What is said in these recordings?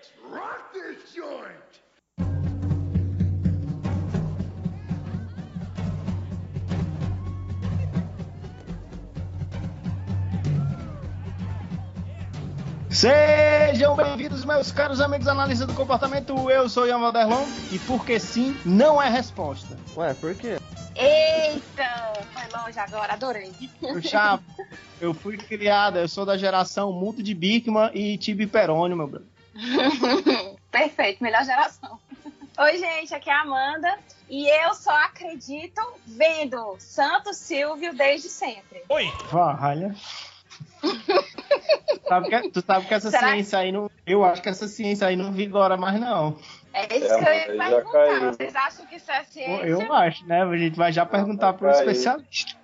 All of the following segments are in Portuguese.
Let's rock this joint! Sejam bem-vindos, meus caros amigos analistas do comportamento. Eu sou Ian Valderlon e porque sim não é resposta. Ué, por quê? Eita, foi longe agora, adorei. O Chapo, eu fui criada, eu sou da geração Muto de Bigman e Tibi Perônio, meu brother. Perfeito, melhor geração. Oi, gente, aqui é a Amanda e eu só acredito vendo Santo Silvio desde sempre. Valha. Sabe que, tu sabe que essa Será ciência aí não. Eu acho que essa ciência aí não vigora mais, não. É isso É, que eu ia perguntar. caiu. Vocês acham que isso é ciência? Eu acho, né? A gente vai já perguntar pro Aí. especialista.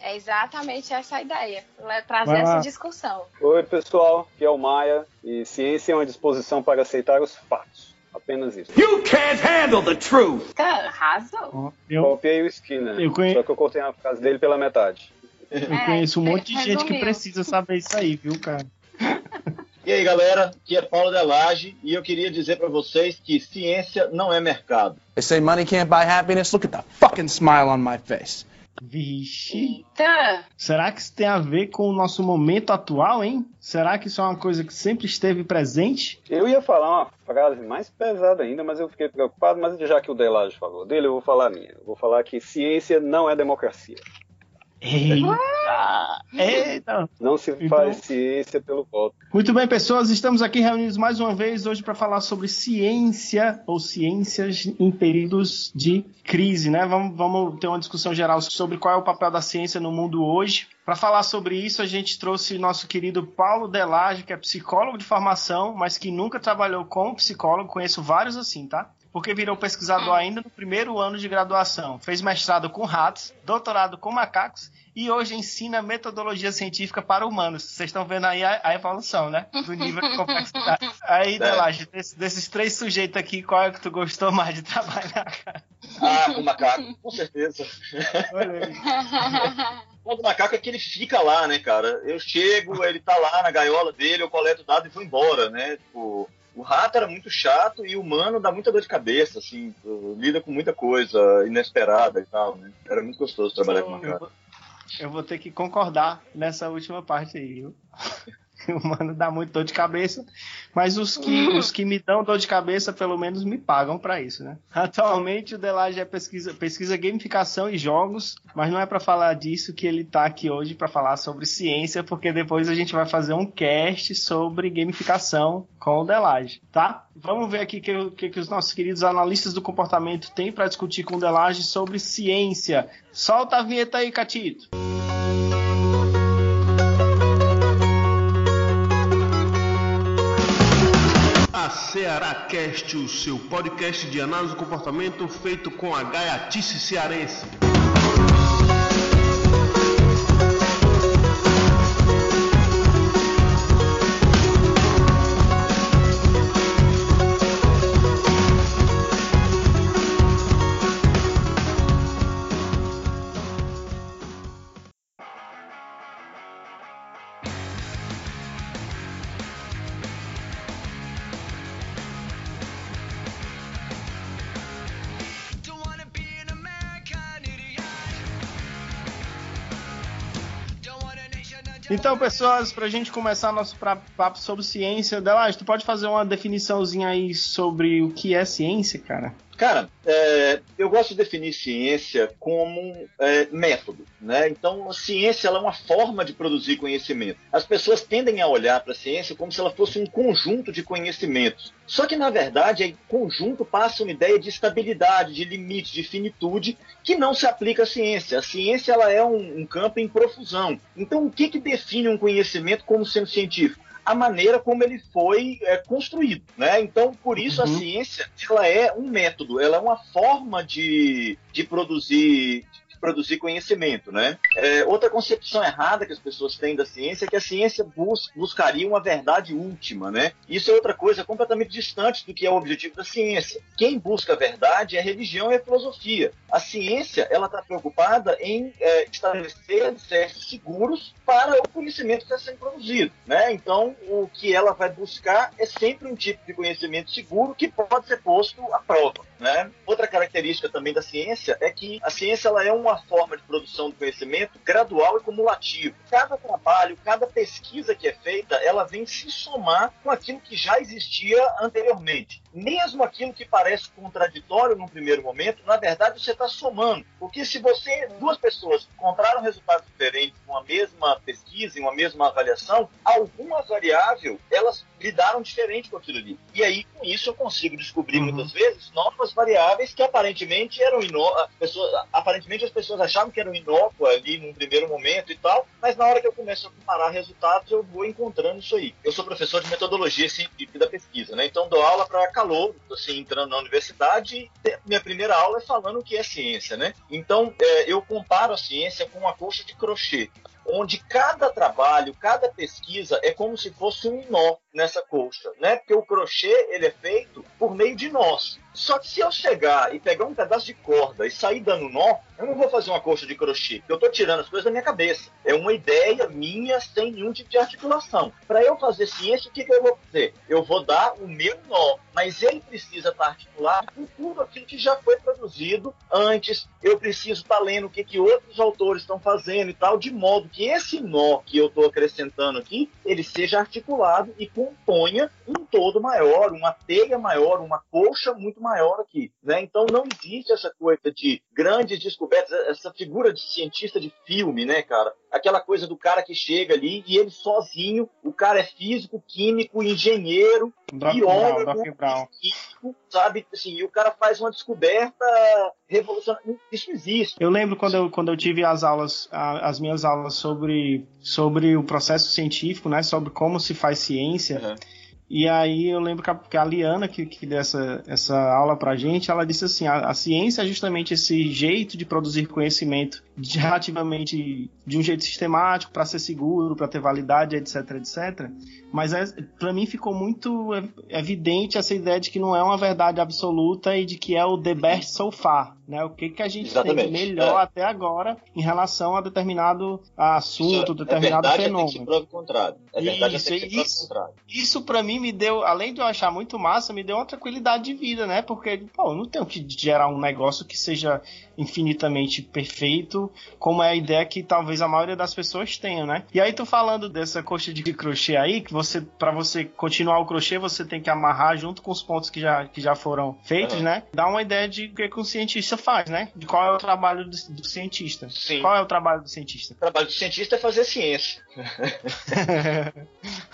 É exatamente essa a ideia. Trazer essa discussão. Oi, pessoal, aqui é o Maia e ciência é uma disposição para aceitar os fatos. Apenas isso. You can't handle the truth! Tá, arrasou. Eu, Copiei o Skinner, conhe- só que eu cortei a frase dele pela metade. Eu É, conheço um monte de gente que resumiu. precisa saber isso aí, viu, cara? E aí, galera, aqui é Paulo Delage e eu queria dizer pra vocês que ciência não é mercado. They say money can't buy happiness. Look at the fucking smile on my face. Vixe. Eita, Será que isso tem a ver com o nosso momento atual, hein? Será que isso é uma coisa que sempre esteve presente? Eu ia falar uma frase mais pesada ainda, mas eu fiquei preocupado, mas já que o Delage falou dele, eu vou falar a minha. Eu vou falar que ciência não é democracia. Eita! Eita! Não se Então- faz ciência pelo voto. Muito bem, pessoas, estamos aqui reunidos mais uma vez hoje para falar sobre ciência ou ciências em períodos de crise, né? Vamos, vamos ter uma discussão geral sobre qual é o papel da ciência no mundo hoje. Para falar sobre isso, a gente trouxe nosso querido Paulo Delage, que é psicólogo de formação, mas que nunca trabalhou como psicólogo. Conheço vários assim, tá? Porque virou pesquisador ainda no primeiro ano de graduação. Fez mestrado com ratos, doutorado com macacos e hoje ensina metodologia científica para humanos. Vocês estão vendo aí a, a evolução, né? Do nível de complexidade. Aí, Delage, desse- desses três sujeitos aqui, qual é que tu gostou mais de trabalhar, cara? Ah, o macaco, com certeza. Olha aí. O do macaco é que ele fica lá, né, cara? Eu chego, ele tá lá na gaiola dele, eu coleto dado e vou embora, né? Tipo, o rato era muito chato e o humano dá muita dor de cabeça, assim, lida com muita coisa inesperada e tal, né? Era muito gostoso trabalhar com Eu macaco. vou, eu vou ter que concordar nessa última parte aí, viu? O mano dá muito dor de cabeça, mas os que, os que me dão dor de cabeça, pelo menos me pagam pra isso, né? Atualmente o Delage é pesquisa, pesquisa gamificação e jogos, mas não é pra falar disso que ele tá aqui hoje pra falar sobre ciência, porque depois a gente vai fazer um cast sobre gamificação com o Delage, tá? Vamos ver aqui o que, que, que os nossos queridos analistas do comportamento têm pra discutir com o Delage sobre ciência. Solta a vinheta aí, Catito. A Ceará Cast, o seu podcast de análise do comportamento feito com a gaiatice cearense. Então, pessoas, pra gente começar nosso papo sobre ciência, Delage, tu pode fazer uma definiçãozinha aí sobre o que é ciência, cara? Cara, é, eu gosto de definir ciência como é, método, né? Então, a ciência é uma forma de produzir conhecimento. As pessoas tendem a olhar para a ciência como se ela fosse um conjunto de conhecimentos. Só que, na verdade, aí, conjunto passa uma ideia de estabilidade, de limite, de finitude, que não se aplica à ciência. A ciência ela é um, um campo em profusão. Então, o que, que define um conhecimento como sendo científico? A maneira como ele foi é, construído, né? Então, por isso a ciência ela é um método, ela é uma forma de, de produzir, produzir conhecimento, né? É, outra concepção errada que as pessoas têm da ciência é que a ciência bus buscaria uma verdade última, né? Isso é outra coisa completamente distante do que é o objetivo da ciência. Quem busca a verdade é a religião e a filosofia. A ciência, ela está preocupada em é, estabelecer alicerces seguros para o conhecimento que está sendo produzido, né? Então, o que ela vai buscar é sempre um tipo de conhecimento seguro que pode ser posto à prova. Né? Outra característica também da ciência é que a ciência ela é uma forma de produção do conhecimento gradual e cumulativo. Cada trabalho, cada pesquisa que é feita, ela vem se somar com aquilo que já existia anteriormente. Mesmo aquilo que parece contraditório num primeiro momento, na verdade você está somando. Porque se você, duas pessoas, encontraram resultados diferentes com a mesma pesquisa, em uma mesma avaliação, alguma variável elas lidaram diferente com aquilo ali. E aí, com isso, eu consigo descobrir uhum. muitas vezes novas variáveis que aparentemente eram inócuas. Aparentemente as pessoas achavam que eram inócuas ali num primeiro momento e tal, mas na hora que eu começo a comparar resultados, eu vou encontrando isso aí. Eu sou professor de metodologia científica da pesquisa, né? Então dou aula para calor, assim, entrando na universidade, minha primeira aula é falando o que é ciência, né? Então é, eu comparo a ciência com uma colcha de crochê onde cada trabalho, cada pesquisa é como se fosse um nó nessa colcha, né? Porque o crochê ele é feito por meio de nós. Só que se eu chegar e pegar um pedaço de corda e sair dando nó, eu não vou fazer uma colcha de crochê, porque eu estou tirando as coisas da minha cabeça. É uma ideia minha sem nenhum tipo de articulação. Para eu fazer ciência, o que, que eu vou fazer? Eu vou dar o meu nó, mas ele precisa estar articulado com tudo aquilo que já foi produzido antes. Eu preciso estar lendo o que, que outros autores estão fazendo e tal, de modo que esse nó que eu estou acrescentando aqui, ele seja articulado e componha um todo maior, uma teia maior, uma colcha muito maior aqui. Né? Então não existe essa coisa de grandes descobertas, essa figura de cientista de filme, né, cara? Aquela coisa do cara que chega ali e ele sozinho, o cara é físico, químico, engenheiro, biólogo, químico, sabe? Assim, e o cara faz uma descoberta revolucionária. Isso existe. Eu lembro quando eu, quando eu tive as aulas, as minhas aulas sobre, sobre o processo científico, né? Sobre como se faz ciência. Uhum. E aí eu lembro que a, Liana, que, que deu essa, essa aula pra gente, ela disse assim, a, a ciência é justamente esse jeito de produzir conhecimento de, relativamente de um jeito sistemático, para ser seguro, para ter validade, etc, etc. Mas é, para mim ficou muito evidente essa ideia de que não é uma verdade absoluta e de que é o the best so far, né? O que, que a gente Exatamente. tem melhor é. até agora em relação a determinado assunto, isso, é determinado é fenômeno. É prova o contrário. É verdade isso, é isso, isso para mim me deu, além de eu achar muito massa, me deu uma tranquilidade de vida, né? Porque, pô, eu não tenho que gerar um negócio que seja infinitamente perfeito, como é a ideia que talvez a maioria das pessoas tenham, né? E aí tu falando dessa coxa de crochê aí, que você para você continuar o crochê, você tem que amarrar junto com os pontos que já, que já foram feitos, uhum. né? Dá uma ideia de o que, que o cientista faz, né? De qual é o trabalho do, do cientista. Sim. Qual é o trabalho do cientista? O trabalho do cientista é fazer ciência.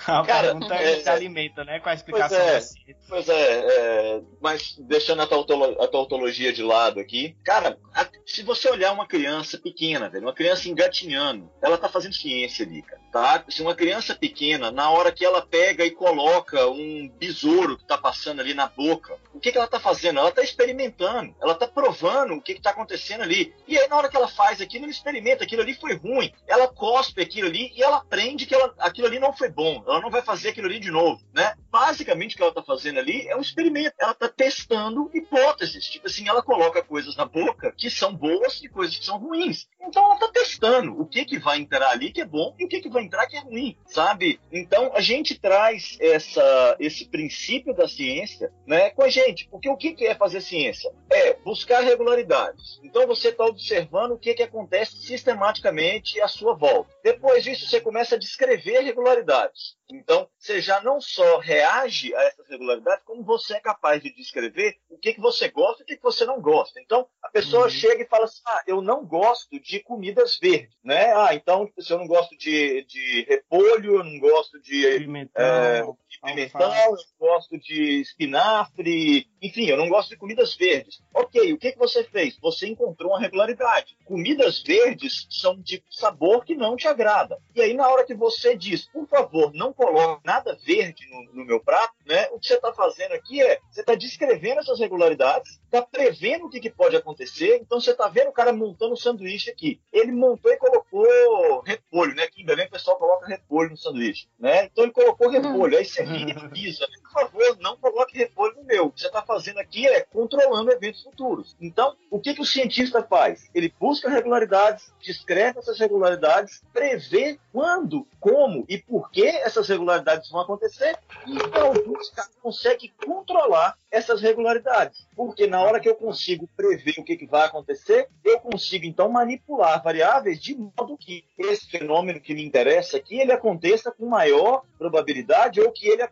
a Cara, pergunta é, se alimenta, né? Com a explicação pois é, da ciência. Pois é, é, mas deixando a, tautolo, a tautologia de lado aqui, cara, a, se você olhar uma criança pequena, velho, uma criança engatinhando, ela tá fazendo ciência ali, cara, tá? Se uma criança pequena, na hora que ela pega e coloca um besouro que tá passando ali na boca, o que, que ela tá fazendo? Ela tá experimentando, ela tá provando o que, que tá acontecendo ali. E aí, na hora que ela faz aquilo, ela experimenta, aquilo ali foi ruim, ela cospe aquilo ali e ela aprende que ela, aquilo ali não foi bom, ela não vai fazer aquilo ali de novo, né? Basicamente, o que ela tá fazendo ali é um experimento, ela tá testando hipóteses, tipo assim, ela coloca coisas na boca que são boas e coisas que são ruins. Então ela tá testando o que que vai entrar ali que é bom e o que que vai entrar que é ruim, sabe? Então a gente traz essa, esse princípio da ciência né, com a gente. Porque o que é fazer ciência? É buscar regularidades. Então você está observando o que, que acontece sistematicamente à sua volta. Depois disso, você começa a descrever regularidades. Então, você já não só reage a essas regularidades, como você é capaz de descrever o que, que você gosta e o que, que você não gosta. Então, a pessoa uhum. chega e fala assim: ah, eu não gosto de comidas verdes, né? Ah, então, se eu não gosto de, de repolho, eu não gosto de pimentão, é, de pimentão eu gosto de espinafre, enfim, eu não gosto de comidas verdes. Ok, o que, que você fez? Você encontrou uma regularidade. Comidas verdes são de sabor que não te agrada. E aí, na hora que você diz, por favor, não coloque nada verde no, no meu prato, né? O que você está fazendo aqui é, você está descrevendo essas regularidades, está prevendo o que, que pode acontecer. Então, você está vendo o cara montando um sanduíche aqui. Ele montou e colocou repolho, né? Aqui em Belém o pessoal coloca repolho no sanduíche, né? Então, ele colocou repolho. Aí você vira e avisa, por favor, não coloque repolho no meu. O que você está fazendo aqui é controlando eventos futuros. Então, o que, que o cientista faz? Ele busca regularidades, descreve essas regularidades, prevê quando, como e por que essas regularidades vão acontecer e, em alguns casos, consegue controlar essas regularidades. Porque na hora que eu consigo prever o que, que vai acontecer, eu consigo, então, manipular variáveis de modo que esse fenômeno que me interessa aqui, ele aconteça com maior probabilidade ou que ele,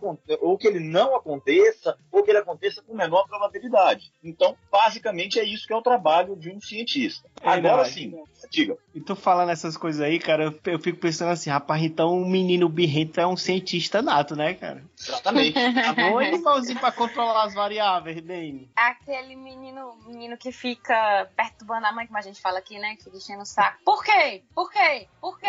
ou que ele não aconteça ou que ele aconteça com menor probabilidade. Então, basicamente, é isso que é o trabalho de um cientista. É, Agora sim, diga. E tu falando essas coisas aí, cara, eu, eu fico pensando assim, rapaz, então o menino birrento é um cientista nato, né, cara? Exatamente. Bom animalzinho pra controlar as variáveis, bem. Aquele menino, menino que fica perturbando a mãe, como a gente fala aqui, né? Que fica enchendo o saco. Por quê? Por quê? Por quê?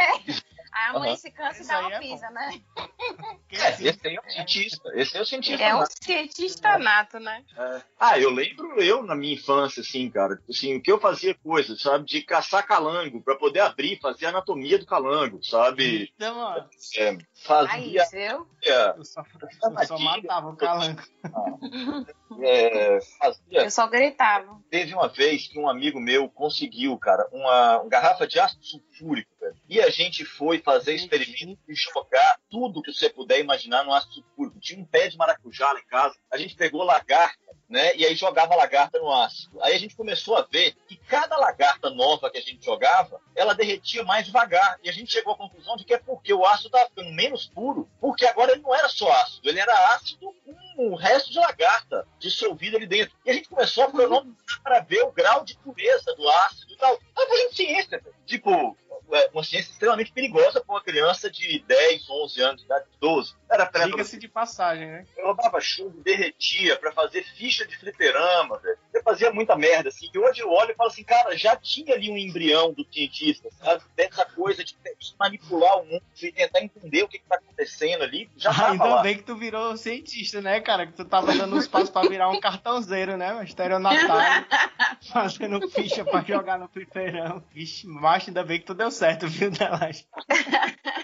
Aí a mãe Aham. se cansa e dá uma é pisa, né? Porque, É, esse aí é o cientista. Esse é o cientista. Ele é um nato. cientista nato, né? É. Ah, eu lembro eu na minha infância, assim, cara, assim, o que eu fazia coisas, sabe, de caçar calango pra poder abrir, fazer a anatomia do calango, sabe? Então, mano, É, Aí, fazia, viu? eu só, eu só matava o calango. é, fazia. Eu só gritava. Teve uma vez que um amigo meu conseguiu, cara, uma, uma garrafa de ácido sulfúrico, E a gente foi fazer experimento e jogar tudo que você puder imaginar no ácido sulfúrico. Tinha um pé de maracujá lá em casa. A gente pegou lagarta, né? E aí jogava a lagarta no ácido. Aí a gente começou a ver que cada lagarta nova que a gente jogava, ela derretia mais devagar. E a gente chegou à conclusão de que é porque o ácido estava ficando menos puro, porque agora ele não era só ácido, ele era ácido com o resto de lagarta dissolvido ali dentro. E a gente começou a cronometrar para ver o grau de pureza do ácido e tal. Tava fazendo ciência, tipo, uma ciência extremamente perigosa para uma criança de 10, 11 anos, de idade, 12. Era pré Diga-se de passagem, né? eu roubava chumbo, derretia pra fazer ficha de fliperama, velho. Eu fazia muita merda, assim, que hoje eu olho e falo assim, cara, já tinha ali um embrião do cientista, sabe? Dessa coisa de, de manipular o mundo e tentar entender o que, que tá acontecendo ali, já tava Ainda lá. bem que tu virou cientista, né, cara? Que tu tava dando uns passos pra virar um cartãozeiro, né? Um estelionatário, fazendo ficha pra jogar no fliperão. Vixe, mas ainda bem que tu deu certo, viu, Delage?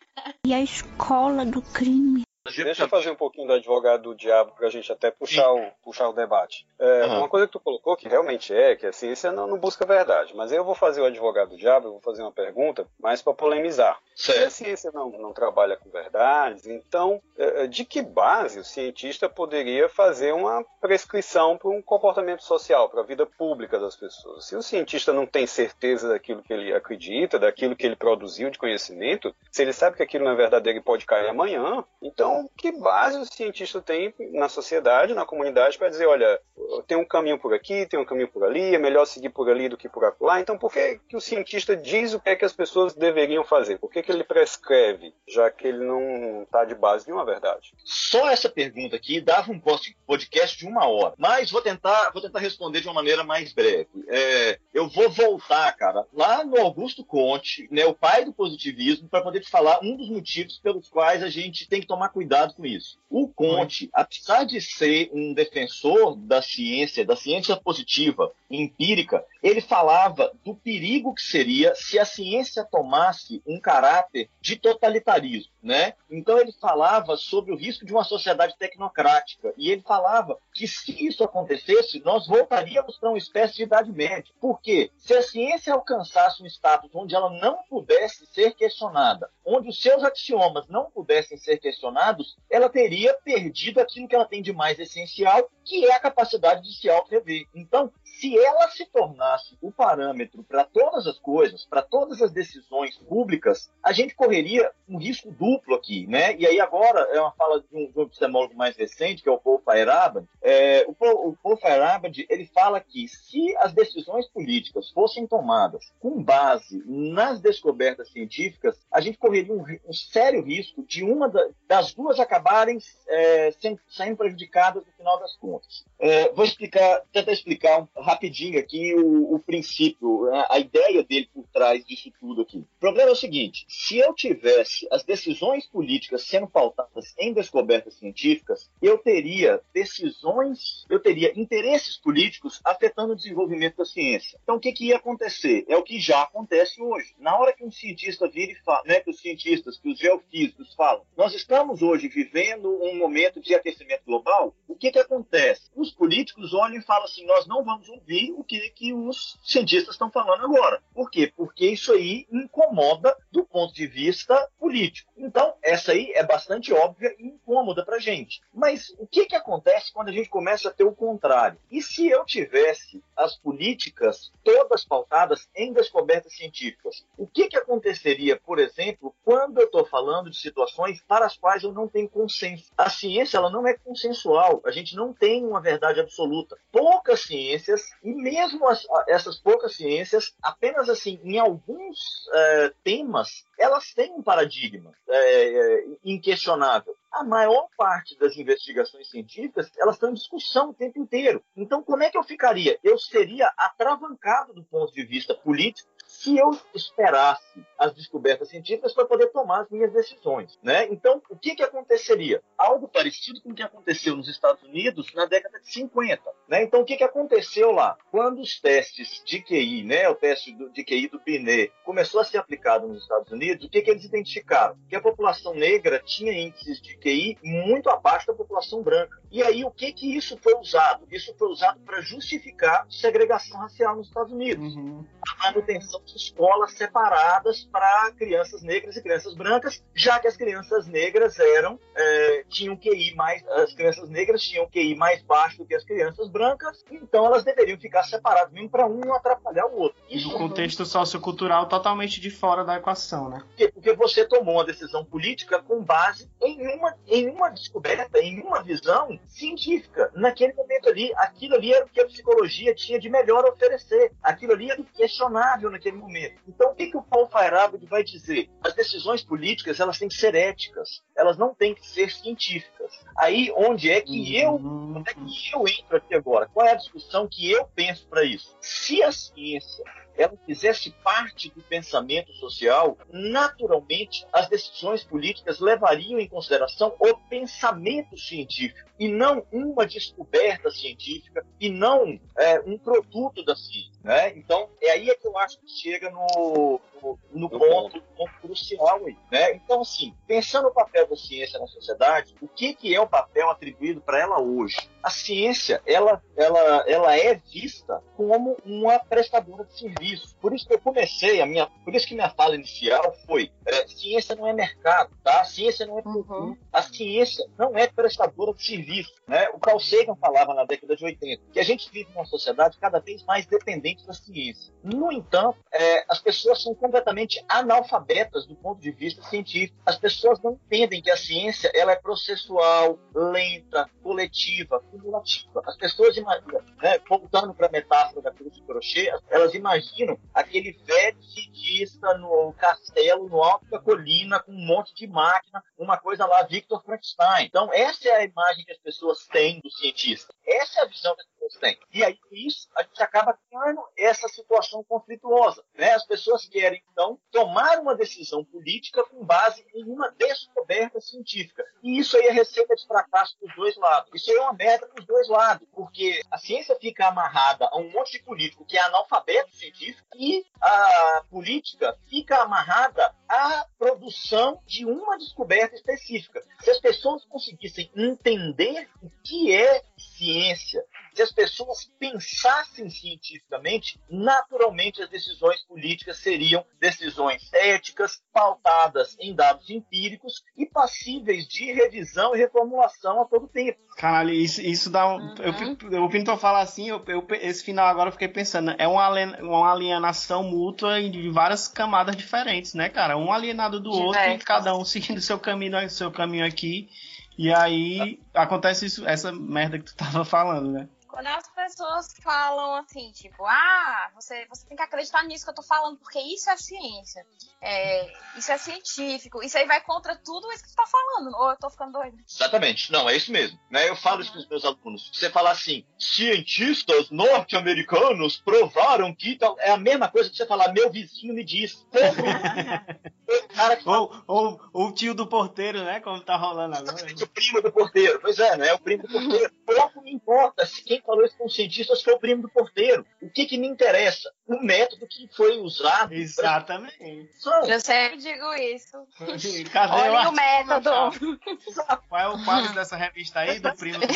E a escola do crime. Deixa eu fazer um pouquinho do advogado do diabo pra gente até puxar o, puxar o debate. É, Aham. Uma coisa que tu colocou que realmente é, que a ciência não, não busca verdade. Mas eu vou fazer o advogado do diabo, eu vou fazer uma pergunta mais para polemizar. Se a Certo. ciência não, não trabalha com verdades, então eh, de que base o cientista poderia fazer uma prescrição para um comportamento social, para a vida pública das pessoas? Se o cientista não tem certeza daquilo que ele acredita, daquilo que ele produziu de conhecimento, se ele sabe que aquilo não é verdadeiro e pode cair amanhã, então que base o cientista tem na sociedade, na comunidade, para dizer, olha, tem um caminho por aqui, tem um caminho por ali, é melhor seguir por ali do que por lá. Então por que, que o cientista diz o que é que as pessoas deveriam fazer? Por que, que ele prescreve, já que ele não está de base de uma verdade? Só essa pergunta aqui dava um podcast de uma hora. Mas vou tentar, vou tentar responder de uma maneira mais breve. É, eu vou voltar, cara, lá no Augusto Conte, né, o pai do positivismo, para poder te falar um dos motivos pelos quais a gente tem que tomar cuidado com isso. O Conte, apesar de ser um defensor da ciência, da ciência positiva, empírica, ele falava do perigo que seria se a ciência tomasse um caráter de totalitarismo, né? Então ele falava sobre o risco de uma sociedade tecnocrática e ele falava que se isso acontecesse, nós voltaríamos para uma espécie de idade média. Por quê? Se a ciência alcançasse um status onde ela não pudesse ser questionada, onde os seus axiomas não pudessem ser questionados, ela teria perdido aquilo que ela tem de mais essencial, que é a capacidade de se auto-rever. Então, se ela se tornasse o parâmetro para todas as coisas, para todas as decisões públicas, a gente correria um risco duplo aqui, né? E aí agora é uma fala de um, de um epistemólogo mais recente, que é o Paul Feyerabend. É, o, Paul, o Paul Feyerabend, ele fala que se as decisões políticas fossem tomadas com base nas descobertas científicas, a gente correria um, um sério risco de uma da- das duas duas acabarem é, sem, saindo prejudicadas no final das contas. É, vou explicar, tentar explicar um, rapidinho aqui o, o princípio, a, a ideia dele por trás disso tudo aqui. O problema é o seguinte: se eu tivesse as decisões políticas sendo pautadas em descobertas científicas, eu teria decisões, eu teria interesses políticos afetando o desenvolvimento da ciência. Então, o que, que ia acontecer? É o que já acontece hoje. Na hora que um cientista vira e fala, né, que os cientistas, que os geofísicos falam, nós estamos hoje vivendo um momento de aquecimento global, o que, que acontece? Os políticos olham e falam assim: nós não vamos ouvir o que, que os cientistas estão falando agora. Por quê? Porque isso aí incomoda do ponto de vista político. Então, essa aí é bastante óbvia e incômoda para gente. Mas o que, que acontece quando a gente começa a ter o contrário? E se eu tivesse as políticas todas pautadas em descobertas científicas, o que, que aconteceria, por exemplo, quando eu estou falando de situações para as quais eu não tenho consenso? A ciência ela não é consensual, a gente não tem uma verdade absoluta. Poucas ciências, e mesmo as, essas poucas ciências, apenas assim, em alguns é, temas, elas têm um paradigma é, é, inquestionável. A maior parte das investigações científicas elas estão em discussão o tempo inteiro. Então, como é que eu ficaria? Eu seria atravancado do ponto de vista político se eu esperasse as descobertas científicas para poder tomar as minhas decisões. Né? Então, o que, que aconteceria? Algo parecido com o que aconteceu nos Estados Unidos na década de 50. Né? Então, o que, que aconteceu lá? Quando os testes de QI, né, o teste do, de QI do Binet, começou a ser aplicado nos Estados Unidos, o que, que eles identificaram? Que a população negra tinha índices de QI muito abaixo da população branca. E aí, o que, que isso foi usado? Isso foi usado para justificar segregação racial nos Estados Unidos. Uhum. A manutenção escolas separadas para crianças negras e crianças brancas, já que as crianças negras eram é, tinham QI mais as crianças negras tinham QI mais baixo do que as crianças brancas, então elas deveriam ficar separadas mesmo para um não atrapalhar o outro. Isso no contexto sociocultural totalmente de fora da equação, né? Porque, você tomou uma decisão política com base em uma em uma descoberta, em uma visão científica. Naquele momento ali, aquilo ali era o que a psicologia tinha de melhor a oferecer. Aquilo ali era questionável naquele momento. Então, o que, que o Paul Feyerabend vai dizer? As decisões políticas elas têm que ser éticas, elas não têm que ser científicas. Aí, onde é que eu, Uhum. onde é que eu entro aqui agora? Qual é a discussão que eu penso para isso? Se a ciência ela fizesse parte do pensamento social, naturalmente as decisões políticas levariam em consideração o pensamento científico e não uma descoberta científica e não é, um produto da ciência. Né? Então, é aí é que eu acho que chega no, no, no ponto, ponto crucial aí. Né? Então, assim, pensando no papel da ciência na sociedade, o que, que é o papel atribuído para ela hoje? A ciência, ela, ela, ela é vista como uma prestadora de serviço. Por isso que eu comecei, a minha, por isso que minha fala inicial foi, é, ciência não é mercado, tá? A ciência não é produto. Uhum. A ciência não é prestadora de serviço. Né? O Carl Sagan falava na década de 80 que a gente vive numa sociedade cada vez mais dependente da ciência. No entanto, é, as pessoas são completamente analfabetas do ponto de vista científico. As pessoas não entendem que a ciência ela é processual, lenta, coletiva, cumulativa. As pessoas imaginam, né, voltando para a metáfora da cruz de crochê, elas imaginam aquele velho cientista no castelo, no alto da colina, com um monte de máquina, uma coisa lá, Victor Frankenstein. Então, essa é a imagem que as pessoas têm do cientista. Essa é a visão que as pessoas têm. E aí, com isso, a gente acaba criando essa situação conflituosa. Né? As pessoas querem, então, tomar uma decisão política com base em uma descoberta científica. E isso aí é receita de fracasso dos dois lados. Isso aí é uma merda dos dois lados, porque a ciência fica amarrada a um monte de político que é analfabeto científico e a política fica amarrada à produção de uma descoberta específica. Se as pessoas conseguissem entender o que é ciência, se as pessoas pensassem cientificamente, naturalmente as decisões políticas seriam decisões éticas, pautadas em dados empíricos e passíveis de revisão e reformulação a todo tempo. Caralho, isso, isso dá um. Uhum. Eu, o Pinto fala assim, eu, eu- esse final agora eu fiquei pensando, é uma, alien- uma alienação mútua em de várias camadas diferentes, né, cara? Um alienado do outro e cada um seguindo seu caminho, seu caminho aqui. E aí acontece isso, essa merda que tu tava falando, né? Quando as pessoas falam assim, tipo, ah, você, você tem que acreditar nisso que eu tô falando, porque isso é ciência, é, isso é científico, isso aí vai contra tudo isso que você tá falando, ou eu tô ficando doido? Exatamente, não, é isso mesmo. Né? Eu falo isso com os meus alunos. Você falar assim, cientistas norte-americanos provaram que tal, é a mesma coisa que você falar, meu vizinho me disse. ou, ou, ou o tio do porteiro, né? Como tá rolando agora. O primo do porteiro, pois é, né? O primo do porteiro. Pouco me importa se quem falou isso com os cientistas foi o primo do porteiro. O que que me interessa? O método que foi usado. Exatamente. Pra... Eu sempre digo isso. Cadê Olha o, o método. Qual é o quadro dessa revista aí, do primo do?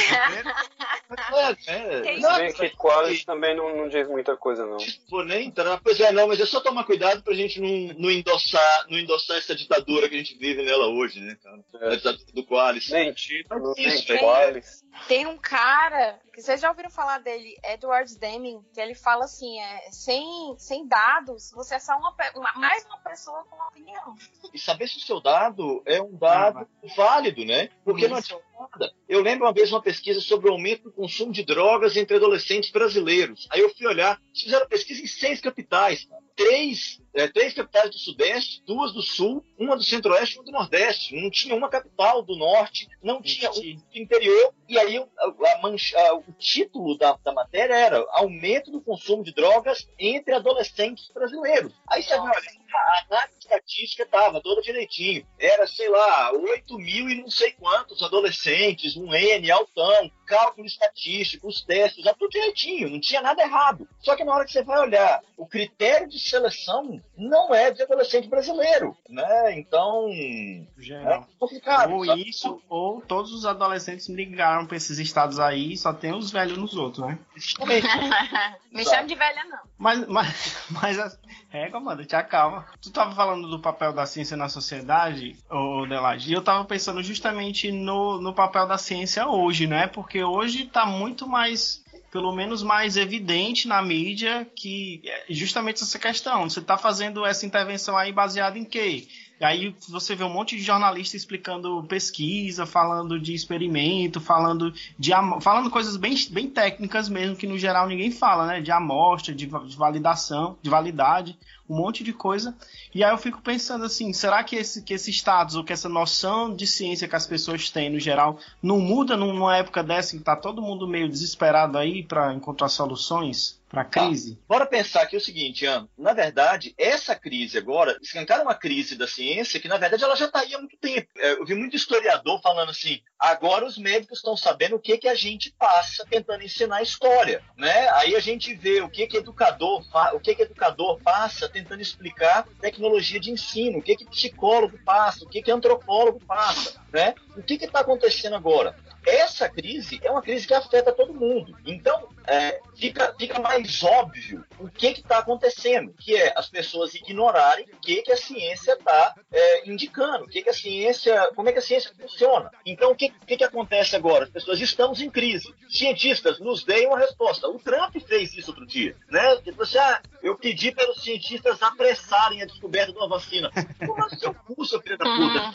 É, é. Não, que Qualis também não, não diz muita coisa, não. Vou nem entrar. Pois é, não, mas é só tomar cuidado pra gente não, não, endossar, não endossar essa ditadura que a gente vive nela hoje, né, cara? É. A ditadura do Qualis. Nem título, nem Qualis. Tem um cara, que vocês já ouviram falar dele, Edward Deming, que ele fala assim, é, sem, sem dados, você é só uma, uma mais uma pessoa com opinião. E saber se o seu dado é um dado ah, válido, né? Porque Isso. não adianta nada. Eu lembro uma vez uma pesquisa sobre o aumento do consumo de drogas entre adolescentes brasileiros. Aí eu fui olhar, fizeram pesquisa em seis capitais, cara três, é, três capitais do Sudeste, duas do Sul, uma do Centro-Oeste e uma do Nordeste. Não tinha uma capital do Norte, não tinha um do interior. E aí a mancha, o título da, da matéria era Aumento do consumo de drogas entre adolescentes brasileiros. Aí você vai olha, a análise estatística estava toda direitinho. Era, sei lá, 8 mil e não sei quantos adolescentes, um N altão, cálculo estatístico, os testes, já tudo direitinho, não tinha nada errado. Só que na hora que você vai olhar, o critério de seleção não é de adolescente brasileiro, né? Então, é complicado. Ou sabe? isso, ou todos os adolescentes ligaram para esses estados aí, só tem os velhos nos outros, né? Me chame de velha não. Mas, mas, mas é, comanda, te acalma. Tu tava falando do papel da ciência na sociedade, ô Delage, e eu tava pensando justamente no, no papel da ciência hoje, né? Porque hoje tá muito mais pelo menos mais evidente na mídia que é justamente essa questão. Você está fazendo essa intervenção aí baseada em quê? E aí você vê um monte de jornalista explicando pesquisa, falando de experimento, falando de falando coisas bem, bem técnicas mesmo, que no geral ninguém fala, né? De amostra, de validação, de validade, um monte de coisa. E aí eu fico pensando assim, será que esse, que esse status ou que essa noção de ciência que as pessoas têm no geral não muda numa época dessa que tá todo mundo meio desesperado aí para encontrar soluções? para a tá. crise? Tá. Bora pensar aqui o seguinte, Ana. Na verdade, essa crise agora, escancar uma crise da ciência que, na verdade, ela já está aí há muito tempo. É, eu vi muito historiador falando assim, agora os médicos estão sabendo o que, que a gente passa tentando ensinar a história, né? Aí a gente vê o que que educador, o que que educador passa tentando explicar tecnologia de ensino, o que que psicólogo passa, o que que antropólogo passa, né? O que que está acontecendo agora? Essa crise é uma crise que afeta todo mundo. Então, é, fica, fica mais óbvio o que está acontecendo, que é as pessoas ignorarem o que, que a ciência está é, indicando, o que, que a ciência, como é que a ciência funciona. Então, o que, que, que acontece agora? As pessoas estamos em crise. Cientistas, nos deem uma resposta. O Trump fez isso outro dia, né? Ele assim, ah, eu pedi para os cientistas apressarem a descoberta de uma vacina. Como é seu cu, seu filho da puta?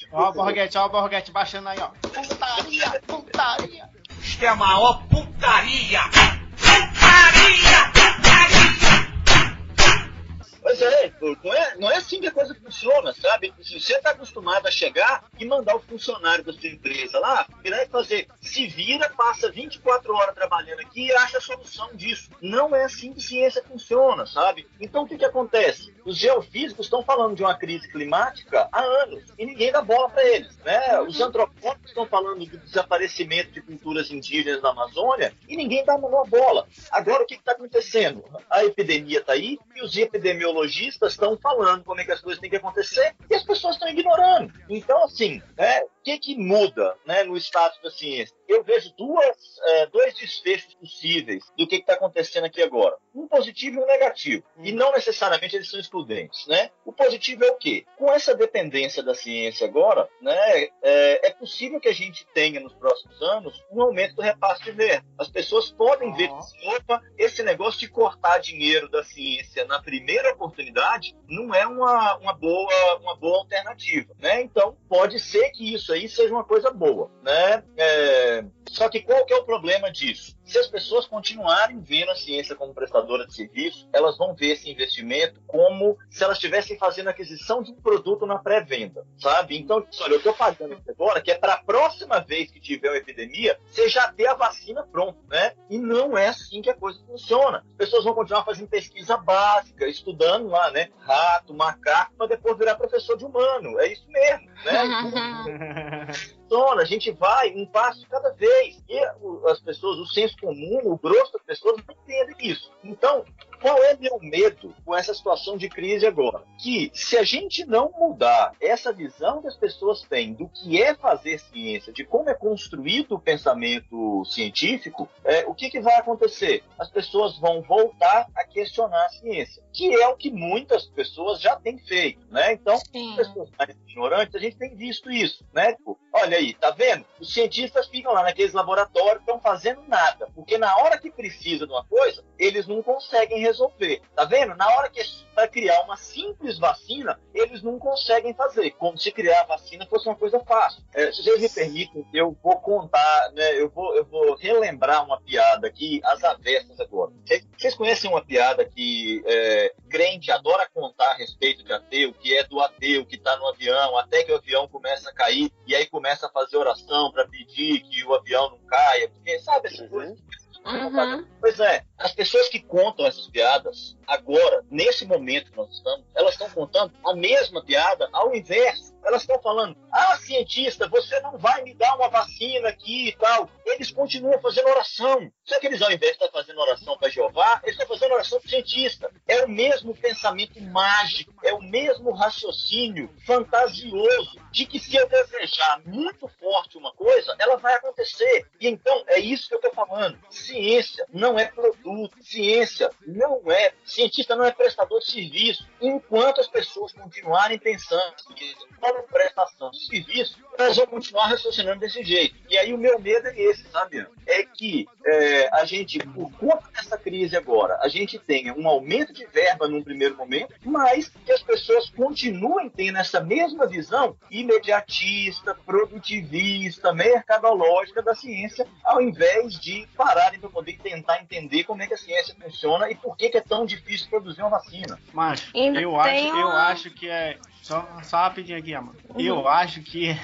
Ó, Borghetti, ó, Borghetti baixando aí, ó. Putaria, putaria. Isto é a maior putaria! Putaria! Pois é, não é, não é assim que a coisa funciona, sabe? Se você está acostumado a chegar e mandar o funcionário da sua empresa lá, virar e fazer, se vira, passa 24 horas trabalhando aqui e acha a solução disso. Não é assim que ciência funciona, sabe? Então o que, que acontece? Os geofísicos estão falando de uma crise climática há anos e ninguém dá bola para eles, né? Os antropólogos estão falando do desaparecimento de culturas indígenas na Amazônia e ninguém dá uma bola. Agora o que está acontecendo? A epidemia está aí e os epidemiologistas estão falando como é que as coisas têm que acontecer e as pessoas estão ignorando. Então, assim, é, o que, que muda né, no status da ciência? Eu vejo duas, é, dois desfechos possíveis do que está acontecendo aqui agora. Um positivo e um negativo. E não necessariamente eles são excludentes. Né? O positivo é o quê? Com essa dependência da ciência agora, né, é, é possível que a gente tenha nos próximos anos um aumento do repasse de verba. As pessoas podem ver, opa, esse negócio de cortar dinheiro da ciência na primeira oportunidade não é uma, uma, boa, uma boa alternativa. Né? Então, pode ser que isso aí seja uma coisa boa. Né? É, Só que qual que é o problema disso? Se as pessoas continuarem vendo a ciência como prestadora de serviço, elas vão ver esse investimento como se elas estivessem fazendo aquisição de um produto na pré-venda, sabe? Então, olha, eu estou pagando isso agora que é para a próxima vez que tiver uma epidemia, você já ter a vacina pronta, né? E não é assim que a coisa funciona. As pessoas vão continuar fazendo pesquisa básica, estudando lá, né? Rato, macaco, para depois virar professor de humano. É isso mesmo, né? a gente vai um passo cada vez. E as pessoas, o senso comum, o grosso das pessoas não entendem isso. Então, qual é meu medo com essa situação de crise agora? Que se a gente não mudar essa visão que as pessoas têm do que é fazer ciência, de como é construído o pensamento científico, é, o que, que vai acontecer? As pessoas vão voltar a questionar a ciência, que é o que muitas pessoas já têm feito, né? Então, Sim. pessoas mais ignorantes, a gente tem visto isso, né? Tipo, olha aí, tá vendo? Os cientistas ficam lá naqueles laboratórios, estão fazendo nada, porque na hora que precisa de uma coisa, eles não conseguem resolver. Tá vendo? Na hora que para criar uma simples vacina, eles não conseguem fazer, como se criar a vacina fosse uma coisa fácil. É, se vocês me permitem, eu vou contar, né, eu, vou, eu vou relembrar uma piada aqui, as avessas agora. Vocês- conhecem uma piada que é, crente adora contar a respeito de ateu, que é do ateu que está no avião, até que o avião começa a cair, e aí começa a fazer oração para pedir que o avião não caia, porque sabe essas Uhum. coisas Uhum. Pois é, as pessoas que contam essas piadas agora, nesse momento que nós estamos, elas estão contando a mesma piada ao inverso. Elas estão falando, ah, cientista, você não vai me dar uma vacina aqui e tal. Eles continuam fazendo oração. Só que eles, ao invés de estar fazendo oração para Jeová, eles estão fazendo oração para o cientista. É o mesmo pensamento mágico, é o mesmo raciocínio fantasioso de que se eu desejar muito forte uma coisa, ela vai acontecer. E então, é isso que eu estou falando. Ciência não é produto. Ciência não é. Cientista não é prestador de serviço. Enquanto as pessoas continuarem pensando que como prestação de serviço, elas vão continuar raciocinando desse jeito. E aí o meu medo é esse, sabe? É que é, a gente, por conta dessa crise agora, a gente tenha um aumento de verba num primeiro momento, mas que as pessoas continuem tendo essa mesma visão imediatista, produtivista, mercadológica da ciência, ao invés de pararem para poder tentar entender como é que a ciência funciona e por que, que é tão difícil produzir uma vacina. Mas Ainda eu acho, tem eu uma- acho que é. Só, só rapidinho aqui, Amanda. Uhum. Eu acho que é,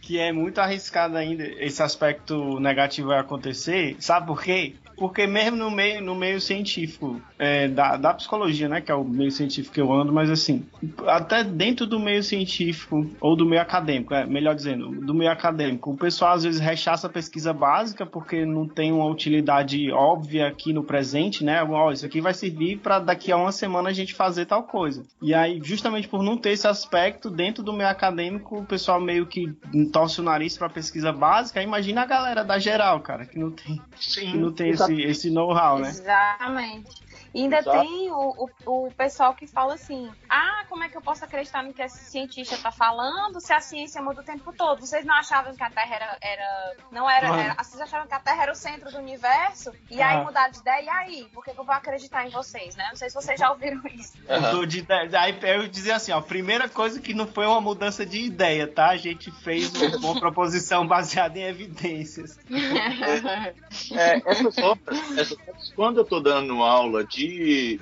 que é muito arriscado ainda esse aspecto negativo vai acontecer. Sabe por quê? Porque mesmo no meio, no meio científico, é, da, da psicologia, né? Que é o meio científico que eu ando, mas assim, até dentro do meio científico, ou do meio acadêmico, é, melhor dizendo, do meio acadêmico, o pessoal às vezes rechaça a pesquisa básica porque não tem uma utilidade óbvia aqui no presente, né? Ó, isso aqui vai servir para daqui a uma semana a gente fazer tal coisa. E aí, justamente por não ter esse aspecto dentro do meio acadêmico, o pessoal meio que torce o nariz para pesquisa básica. Imagina a galera da geral, cara, que não tem, que não tem esse, esse know-how, né? Exatamente. E ainda Exato. tem o, o, o pessoal que fala assim: ah, como é que eu posso acreditar no que esse cientista tá falando se a ciência muda o tempo todo? Vocês não achavam que a Terra era. era não era, era- Vocês achavam que a Terra era o centro do universo? E aí Ah. mudaram de ideia? E aí? Por que, que eu vou acreditar em vocês, né? Não sei se vocês já ouviram isso. De ideia. Aí eu dizia assim, ó, a primeira coisa que não foi uma mudança de ideia, tá? A gente fez uma proposição baseada em evidências. É, essas obras, essas obras, quando eu estou dando aula de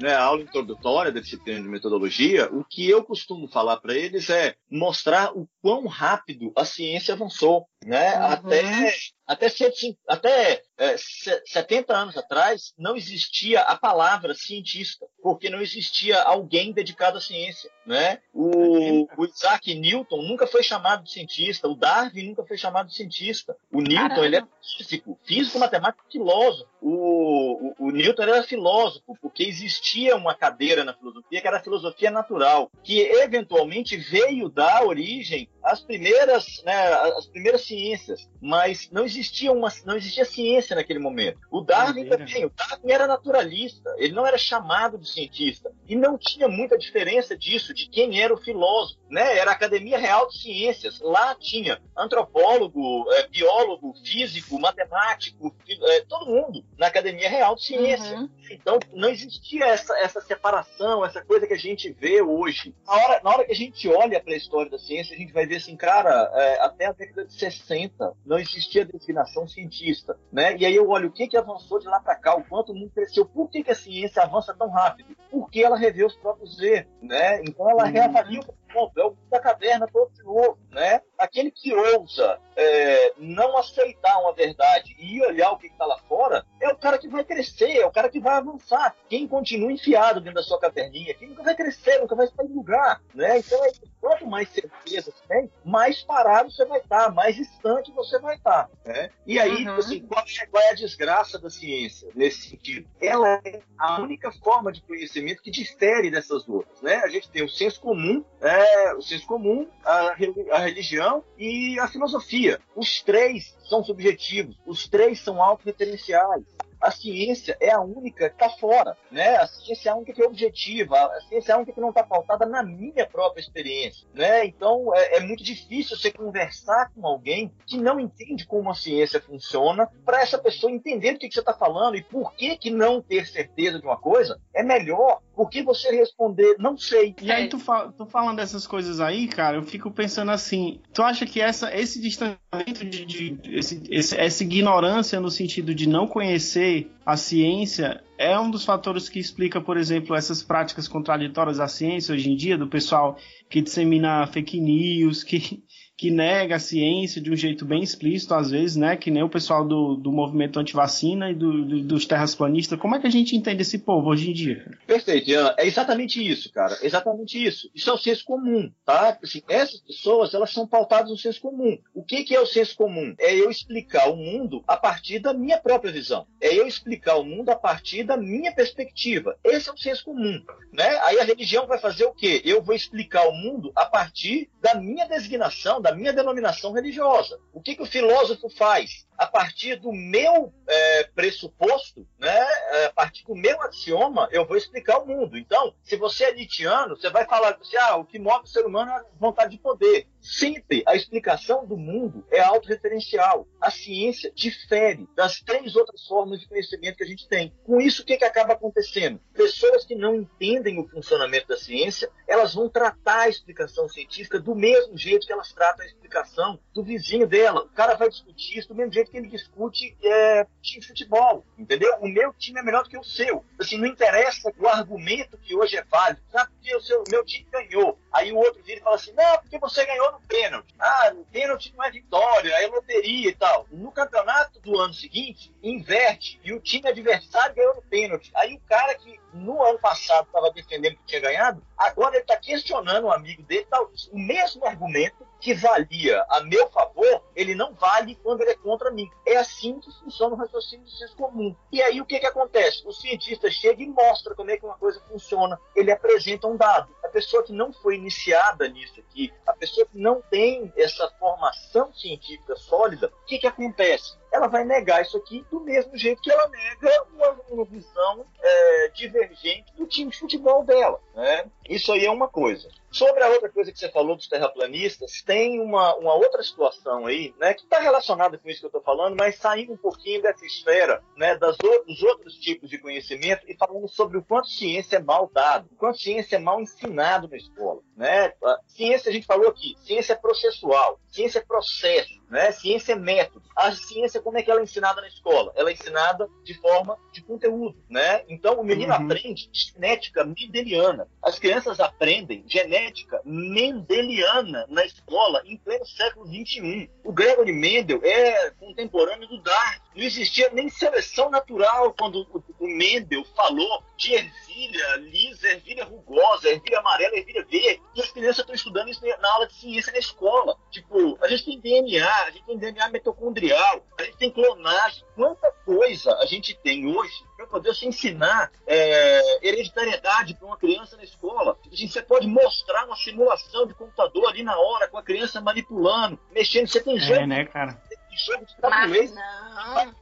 né, aula introdutória da disciplina de metodologia, o que eu costumo falar para eles é mostrar o quão rápido a ciência avançou, né? Uhum. Até até, 150 até é, se- 70 anos atrás não existia a palavra cientista, porque não existia alguém dedicado à ciência, né? O, o Isaac Newton nunca foi chamado de cientista, o Darwin nunca foi chamado de cientista. O Newton Caramba. ele é físico, físico, matemático, filósofo. O, o, o Newton era filósofo, porque existia uma cadeira na filosofia que era a filosofia natural, que eventualmente veio dar origem às primeiras, né, às primeiras ciências, mas não existia uma, não existia ciência naquele momento. O Darwin Doideira. também, o Darwin era naturalista, ele não era chamado de cientista e não tinha muita diferença disso de quem era o filósofo, né? Era a Academia Real de Ciências, lá tinha antropólogo, eh, biólogo, físico, matemático, eh, todo mundo na Academia Real de Ciências. Uhum. Então não existia essa, essa separação, essa coisa que a gente vê hoje. Na hora, na hora que a gente olha para a história da ciência, a gente vai ver assim, cara, é, até a década de 60 não existia designação cientista, né? E aí eu olho o que que avançou de lá para cá, o quanto o mundo cresceu, por que, que a ciência avança tão rápido? Porque ela revê os próprios erros, né? Então ela reavalia o ponto, é o da caverna todo de novo, né? Aquele que ousa é, não aceitar uma verdade e olhar o que está lá fora, é o cara que vai crescer, é o cara que vai avançar. Quem continua enfiado dentro da sua caverninha, quem nunca vai crescer, nunca vai sair do lugar, né? Então, é, quanto mais certeza você tem, mais parado você vai estar, mais distante você vai estar, né? E aí, Uhum. assim, qual é, qual é a desgraça da ciência nesse sentido? Ela é a única forma de conhecimento que difere dessas outras, né? A gente tem o senso comum, é, o senso comum, a, a religião e a filosofia. Os três são subjetivos, os três são autorreferenciais. A ciência é a única que está fora, né? A ciência é a única que é objetiva, a ciência é a única que não está pautada na minha própria experiência, né? Então é, é muito difícil você conversar com alguém que não entende como a ciência funciona, para essa pessoa entender do que, que você está falando e por que que não ter certeza de uma coisa é melhor, porque você responder não sei. E aí, tu, tu falando dessas coisas aí, cara, eu fico pensando assim: tu acha que essa, esse distanciamento de. de- esse- esse- essa ignorância no sentido de não conhecer a ciência é um dos fatores que explica, por exemplo, essas práticas contraditórias da ciência hoje em dia, do pessoal que dissemina fake news, que, que nega a ciência de um jeito bem explícito, às vezes, né? Que nem o pessoal do, do movimento antivacina e do, do- dos terraplanistas. Como é que a gente entende esse povo hoje em dia? Perfeito, Ian. É exatamente isso, cara. Exatamente isso. Isso é o senso comum, tá? Assim, essas pessoas, elas são pautadas no senso comum. O que, que é o senso comum? É eu explicar o mundo a partir da minha própria visão. É eu explicar o mundo a partir da minha perspectiva. Esse é o senso comum, né? Aí a religião vai fazer o quê? Eu vou explicar o mundo a partir da minha designação, da minha denominação religiosa. O que, que o filósofo faz? A partir do meu é, pressuposto, né? É, a partir do meu axioma, eu vou explicar o mundo. Então, se você é nietzscheano, você vai falar assim, ah, o que move o ser humano é a vontade de poder. Sempre a explicação do mundo é autorreferencial. A ciência difere das três outras formas de conhecimento que a gente tem. Com isso, o que, que acaba acontecendo? Pessoas que não entendem o funcionamento da ciência, elas vão tratar a explicação científica do mesmo jeito que elas tratam a explicação do vizinho dela. O cara vai discutir isso do mesmo jeito que ele discute é, time de futebol, entendeu? O meu time é melhor do que o seu. Assim, não interessa o argumento que hoje é válido, sabe? Porque o seu, meu time ganhou. Aí o outro vira e fala assim, não, porque você ganhou no pênalti. Ah, no pênalti não é vitória, é loteria e tal. No campeonato do ano seguinte, inverte e o time adversário ganhou no pênalti. Aí o cara que no ano passado estava defendendo que tinha ganhado, agora ele está questionando o amigo dele, tal. o mesmo argumento que valia a meu favor, ele não vale quando ele é contra mim. É assim que funciona o raciocínio do senso comum. E aí o que, que acontece? O cientista chega e mostra como é que uma coisa funciona. Ele apresenta um dado. A pessoa que não foi iniciada nisso aqui, a pessoa que não tem essa formação científica sólida, o que, que acontece? Ela vai negar isso aqui do mesmo jeito que ela nega uma, uma visão é, divergente do time de futebol dela. Né? Isso aí é uma coisa. Sobre a outra coisa que você falou dos terraplanistas, tem uma, uma outra situação aí, né, que está relacionada com isso que eu estou falando, mas saindo um pouquinho dessa esfera, né, das o- dos outros tipos de conhecimento e falando sobre o quanto ciência é mal dado, o quanto ciência é mal ensinado na escola, né? A ciência a gente falou aqui, ciência é processual, ciência é processo, né? Ciência é método. A ciência como é que ela é ensinada na escola? Ela é ensinada de forma de conteúdo, né? Então o menino Uhum. aprende genética mendeliana. As crianças aprendem genética mendeliana na escola em pleno século XXI. O Gregory Mendel é contemporâneo do Darwin. Não existia nem seleção natural quando o o Mendel falou de ervilha lisa, ervilha rugosa, ervilha amarela, ervilha verde. E as crianças estão estudando isso na aula de ciência na escola. Tipo, a gente tem DNA, a gente tem DNA mitocondrial, a gente tem clonagem. Quanta coisa a gente tem hoje para poder se ensinar é, hereditariedade para uma criança na escola. Você pode mostrar uma simulação de computador ali na hora, com a criança manipulando, mexendo. Você tem É, jogo né, cara? Jogo de Mas tabuleiro. não.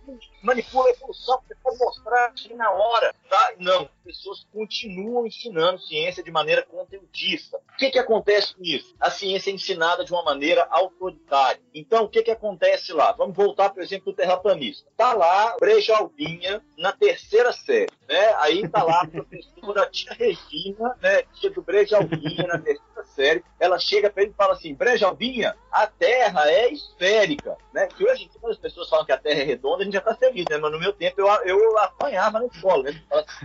Manipula a evolução, você pode mostrar assim na hora, tá? Não, as pessoas continuam ensinando ciência de maneira conteudista. O que, que acontece com isso? A ciência é ensinada de uma maneira autoritária. Então, o que, que acontece lá? Vamos voltar, por exemplo, do terraplanista. Tá lá Brejalbinha na terceira série, né? Aí tá lá a professora Tia Regina, né? Tia do Brejalbinha na terceira série. Ela chega para ele e fala assim, Brejalbinha, a Terra é esférica, né? Que hoje, quando as pessoas falam que a Terra é redonda, a gente já tá feliz, né? Mas no meu tempo eu, eu apanhava na escola, né? Fala assim,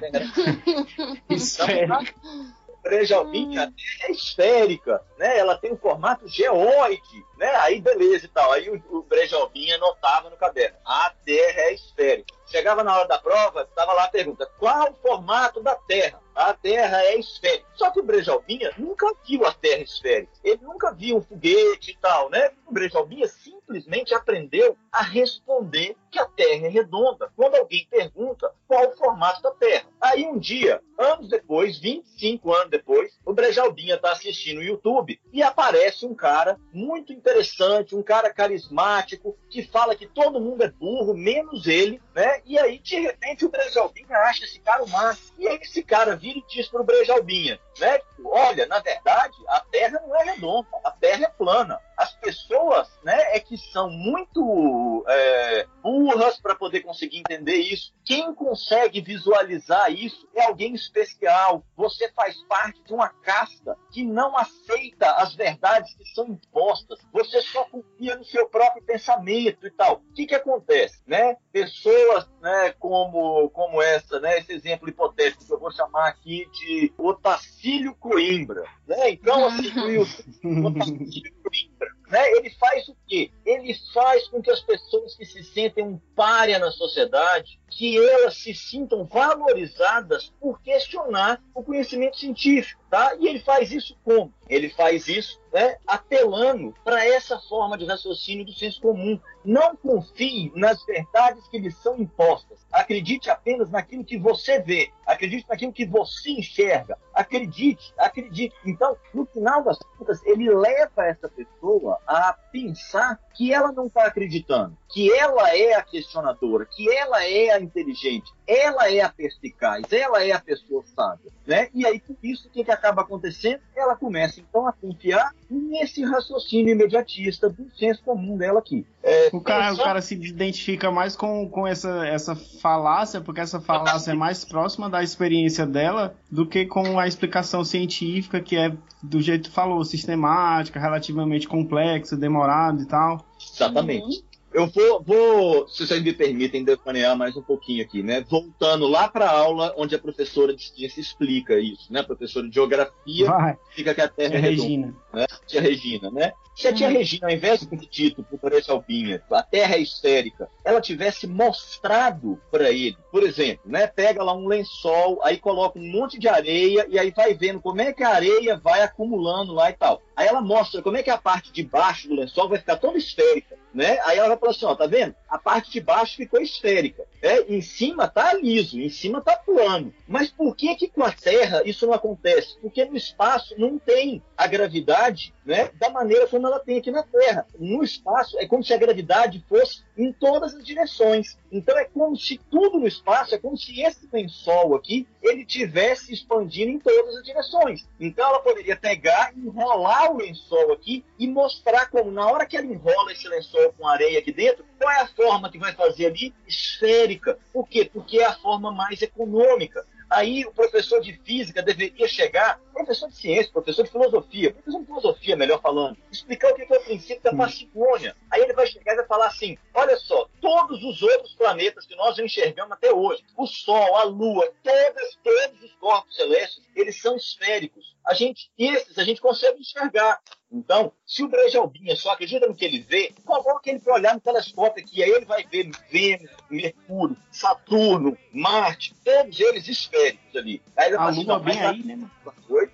"Terra é Esférica. Brejalbinha, a Terra é esférica, né? Ela tem um formato geoide, né? Aí beleza e tal. Aí o, o Brejalbinha anotava no caderno: a Terra é esférica. Chegava na hora da prova, estava lá a pergunta: qual o formato da Terra? A Terra é esférica. Só que o Brejalbinha nunca viu a Terra esférica. Ele nunca viu um foguete e tal, né? O Brejalbinha simplesmente aprendeu a responder que a Terra é redonda. Quando alguém pergunta qual o formato da Terra. Aí um dia, anos depois, 25 anos depois, o Brejalbinha está assistindo o YouTube e aparece um cara muito interessante, um cara carismático, que fala que todo mundo é burro, menos ele, né? E aí, de repente, o Brejalbinha acha esse cara o máximo. E aí esse cara vira e diz pro Brejalbinha, né? Olha, na verdade, a Terra não é redonda, a Terra é plana. As pessoas, né, é que são muito é, burras para poder conseguir entender isso. Quem consegue visualizar isso é alguém especial. Você faz parte de uma casta que não aceita as verdades que são impostas. Você só confia no seu próprio pensamento e tal. O que, que acontece, né? Pessoas, né, como como essa, né, esse exemplo hipotético que eu vou chamar aqui de Otacílio Coimbra, né? Então, assim, o Otacílio Coimbra né, ele faz o quê? Ele faz com que as pessoas que se sentem um párea na sociedade, que elas se sintam valorizadas por questionar o conhecimento científico, tá? E ele faz isso como? Ele faz isso, né, apelando para essa forma de raciocínio do senso comum. Não confie nas verdades que lhe são impostas. Acredite apenas naquilo que você vê. Acredite naquilo que você enxerga. Acredite, acredite. Então, no final das contas, ele leva essa pessoa a pensar que ela não está acreditando, que ela é a questionadora, que ela é a inteligente, ela é a perspicaz, ela é a pessoa sábia, né? E aí, por isso, o que, que acaba acontecendo? Ela começa, então, a confiar nesse raciocínio imediatista do senso comum dela aqui. É, O cara, o pensar- cara se identifica mais com, com essa, essa falácia, porque essa falácia é mais próxima da experiência dela do que com a explicação científica, que é do jeito que falou, sistemática, relativamente complexa, demorada e tal. Exatamente. Eu vou, vou, se vocês me permitem, devanear mais um pouquinho aqui, né? Voltando lá para a aula onde a professora de ciência explica isso, né? A professora de geografia Vai, explica que a Terra é é redonda. Né? Tia Regina, né? Se a tia Regina, ao invés de ter dito pro Teresa Albinha, a Terra é esférica, ela tivesse mostrado para ele, por exemplo, né? Pega lá um lençol, aí coloca um monte de areia e aí vai vendo como é que a areia vai acumulando lá e tal. Aí ela mostra como é que a parte de baixo do lençol vai ficar toda esférica, né? Aí ela vai falar assim, ó, tá vendo? A parte de baixo ficou esférica. É, em cima tá liso, em cima tá plano. Mas por que que com a Terra isso não acontece? Porque no espaço não tem a gravidade, né, da maneira como ela tem aqui na Terra. No espaço é como se a gravidade fosse em todas as direções. Então é como se tudo no espaço, é como se esse lençol aqui, ele tivesse expandindo em todas as direções. Então ela poderia pegar, enrolar o lençol aqui e mostrar como na hora que ela enrola esse lençol com areia aqui dentro, qual é a forma que vai fazer ali? Esférica. Por quê? Porque é a forma mais econômica. Aí o professor de física deveria chegar, professor de ciência, professor de filosofia, professor de filosofia, melhor falando, explicar o que é o princípio da parcimônia. Aí ele vai chegar e vai falar assim: olha só, todos os outros planetas que nós enxergamos até hoje, o Sol, a Lua, todas, todos os corpos celestes, eles são esféricos. A gente, esses a gente consegue enxergar. Então, se o Brejalbinha só acredita no que ele vê, coloca ele para olhar no telescópio aqui, aí ele vai ver Vênus, Mercúrio, Saturno, Marte, todos eles esféricos ali. Aí ele A fala assim, lua bem aí, né?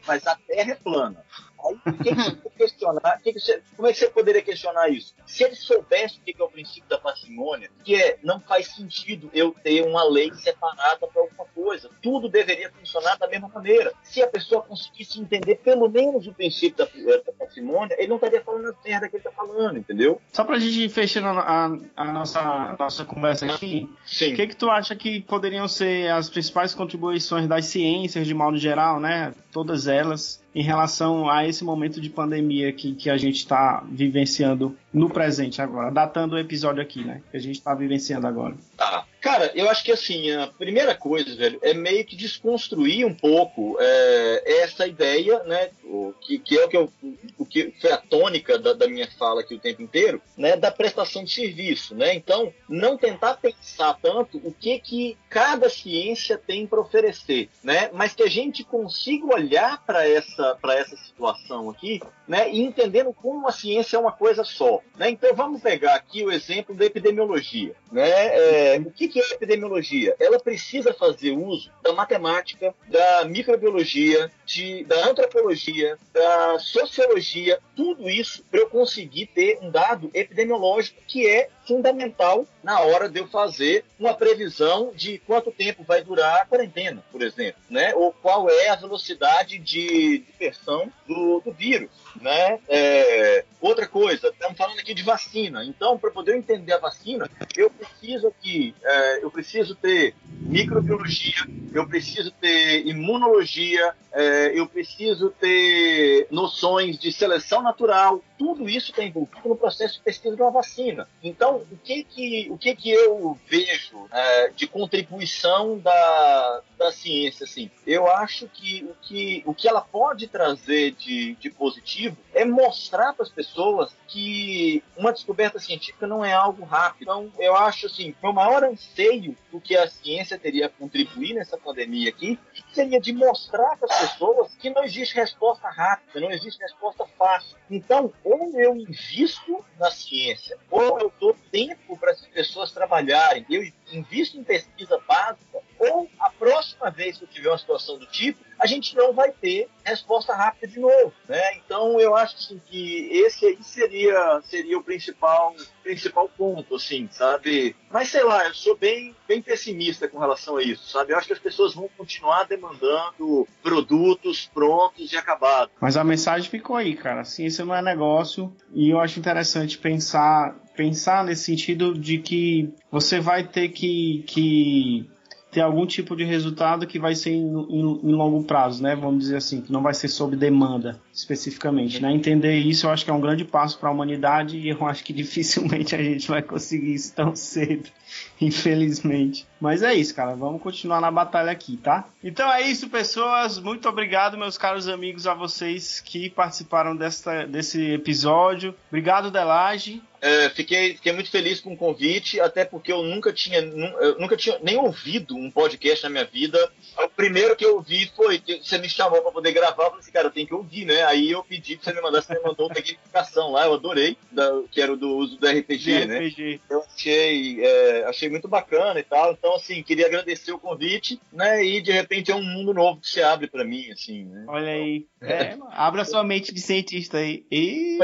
mas a Terra é plana. Aí, o que, questionar? que que você- como é que você poderia questionar isso? Se ele soubesse o que é o princípio da parcimônia, que é não faz sentido eu ter uma lei separada para alguma coisa. Tudo deveria funcionar da mesma maneira. Se a pessoa conseguisse entender pelo menos o princípio da, da parcimônia, ele não estaria falando as merda que ele está falando, entendeu? Só pra gente ir fechando a, a- a nossa, a nossa conversa aqui, o que, que tu acha que poderiam ser as principais contribuições das ciências, de modo geral, né? Todas elas, em relação a esse momento de pandemia que, que a gente está vivenciando no presente agora, datando o episódio aqui, né? Que a gente está vivenciando agora. Tá. Cara, eu acho que assim, a primeira coisa, velho, é meio que desconstruir um pouco é, essa ideia, né? O que, que é o que, eu, o que foi a tônica da, da minha fala aqui o tempo inteiro, né? Da prestação de serviço, né? Então, não tentar pensar tanto o que que cada ciência tem para oferecer, né? Mas que a gente consiga olhar para essa, essa situação aqui, né? E entendendo como a ciência é uma coisa só, né? Então, vamos pegar aqui o exemplo da epidemiologia, né? É, o que, que é epidemiologia? Ela precisa fazer uso da matemática, da microbiologia, de, da antropologia, da sociologia, tudo isso para eu conseguir ter um dado epidemiológico que é fundamental na hora de eu fazer uma previsão de quanto tempo vai durar a quarentena, por exemplo, né? Ou qual é a velocidade de dispersão do, do vírus, né? É, outra coisa, estamos falando aqui de vacina. Então, para poder entender a vacina, eu preciso aqui, é, eu preciso ter microbiologia, eu preciso ter imunologia, é, eu preciso ter noções de seleção natural. Tudo isso está envolvido no processo de pesquisa de uma vacina. Então, o que que, o que, que eu vejo é, de contribuição da, da ciência? Assim? Eu acho que o, que o que ela pode trazer de, de positivo é mostrar para as pessoas que uma descoberta científica não é algo rápido. Então, eu acho assim, o maior anseio do que a ciência teria a contribuir nessa pandemia aqui seria de mostrar para as pessoas que não existe resposta rápida, não existe resposta fácil. Então, ou eu invisto na ciência, ou eu dou tempo para as pessoas trabalharem, eu invisto em pesquisa básica, ou a próxima vez que eu tiver uma situação do tipo, a gente não vai ter resposta rápida de novo, né? Então eu acho assim, que esse aí seria, seria o principal, principal ponto, assim, sabe? Mas sei lá, eu sou bem, bem pessimista com relação a isso, sabe? Eu acho que as pessoas vão continuar demandando produtos prontos e acabados. Mas a mensagem ficou aí, cara. Ciência não é negócio e eu acho interessante pensar pensar nesse sentido de que você vai ter que, que ter algum tipo de resultado que vai ser em, em- em longo prazo, né? Vamos dizer assim, que não vai ser sob demanda especificamente, né? Entender isso eu acho que é um grande passo para a humanidade e eu acho que dificilmente a gente vai conseguir isso tão cedo, infelizmente. Mas é isso, cara. Vamos continuar na batalha aqui, tá? Então é isso, pessoas. Muito obrigado, meus caros amigos, a vocês que participaram desta, desse episódio. Obrigado, Delage. É, fiquei, fiquei muito feliz com o convite, até porque eu nunca tinha, eu nunca tinha nem ouvido um podcast na minha vida. O primeiro que eu ouvi foi que você me chamou para poder gravar, eu falei assim, cara, eu tenho que ouvir, né? Aí eu pedi pra você me mandar, você me mandou uma notificação lá, eu adorei, da- que era o do uso do RPG, né? RPG. Eu achei, é, achei muito bacana e tal. Então, assim, queria agradecer o convite, né? E de repente é um mundo novo que se abre para mim, assim, né? Olha aí. É, abra sua mente de cientista aí. E...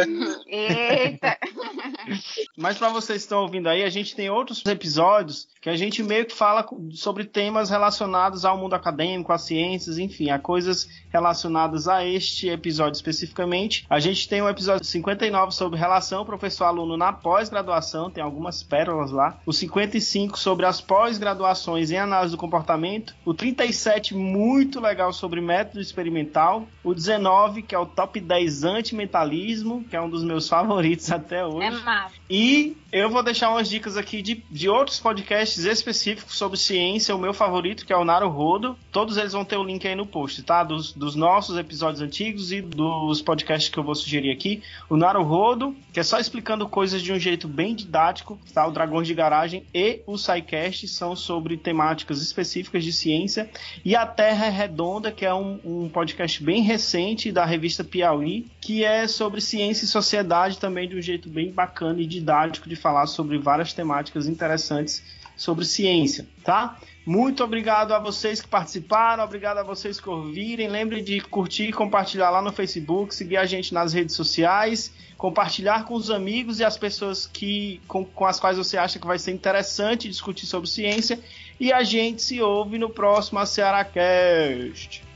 Eita! Mas para vocês que estão ouvindo aí, a gente tem outros episódios que a gente meio que fala sobre temas relacionados ao mundo acadêmico, às ciências, enfim, a coisas relacionadas a este episódio especificamente. A gente tem o episódio 59 sobre relação professor-aluno na pós-graduação, tem algumas pérolas lá. O 55 sobre as pós-graduações em análise do comportamento. O 37 muito legal sobre método experimental. O 19 que é o top 10 antimentalismo, que é um dos meus favoritos até hoje. É massa. E eu vou deixar umas dicas aqui de, de outros podcasts específicos sobre ciência. O meu favorito, que é o Naro Rodo. Todos eles vão ter o link aí no post, tá? Dos, dos nossos episódios antigos e dos podcasts que eu vou sugerir aqui. O Naro Rodo, que é só explicando coisas de um jeito bem didático, tá? O Dragões de Garagem e o SciCast são sobre temáticas específicas de ciência. E a Terra é Redonda, que é um, um podcast bem recente da revista Piauí, que é sobre ciência e sociedade também de um jeito bem bacana e didático de falar sobre várias temáticas interessantes sobre ciência, tá? Muito obrigado a vocês que participaram, obrigado a vocês que ouvirem. Lembre de curtir e compartilhar lá no Facebook, seguir a gente nas redes sociais, compartilhar com os amigos e as pessoas que, com, com as quais você acha que vai ser interessante discutir sobre ciência. E a gente se ouve no próximo Cearacast.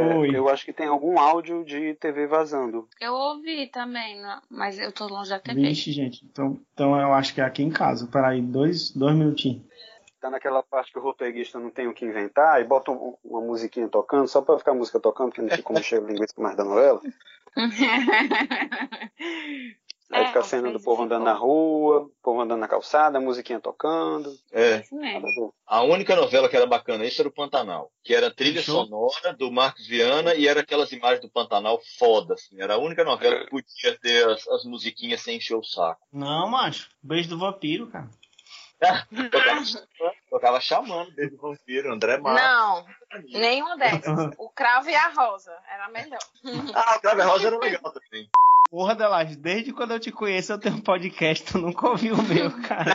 É, Oi. eu acho que tem algum áudio de TV vazando. Eu ouvi também, mas eu tô longe da TV. Vixe, gente. Então, então eu acho que é aqui em casa. Peraí, dois, dois minutinhos. Tá naquela parte que o roteirista não tem o que inventar e bota um- uma musiquinha tocando, só pra ficar a música tocando, porque não tinha como encher o linguiça mais da novela. Aí É, fica a cena do povo andando na rua, o povo andando na calçada, a musiquinha tocando. É, a única novela que era bacana isso era o Pantanal, que era a trilha Show. sonora do Marcos Viana e era aquelas imagens do Pantanal foda, assim. Era a única novela que podia ter as, as musiquinhas sem encher o saco. Não, macho. Beijo do vampiro, cara. Tocava, tocava chamando desde o vampiro, André Marques. Não, nenhum dessas. O cravo e a rosa. Era melhor. Ah, o Crave Rosa era legal também. Porra, Delage, desde quando eu te conheço eu tenho um podcast, tu nunca ouviu o meu, cara.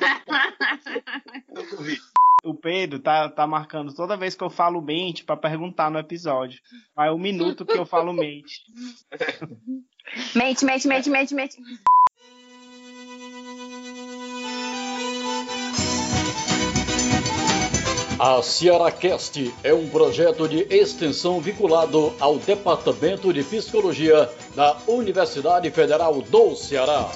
Eu vi. O Pedro tá, tá marcando toda vez que eu falo mente pra perguntar no episódio. Aí o minuto que eu falo mente. Mente, mente, mente, mente, mente. A Cearacast é um projeto de extensão vinculado ao Departamento de Psicologia da Universidade Federal do Ceará.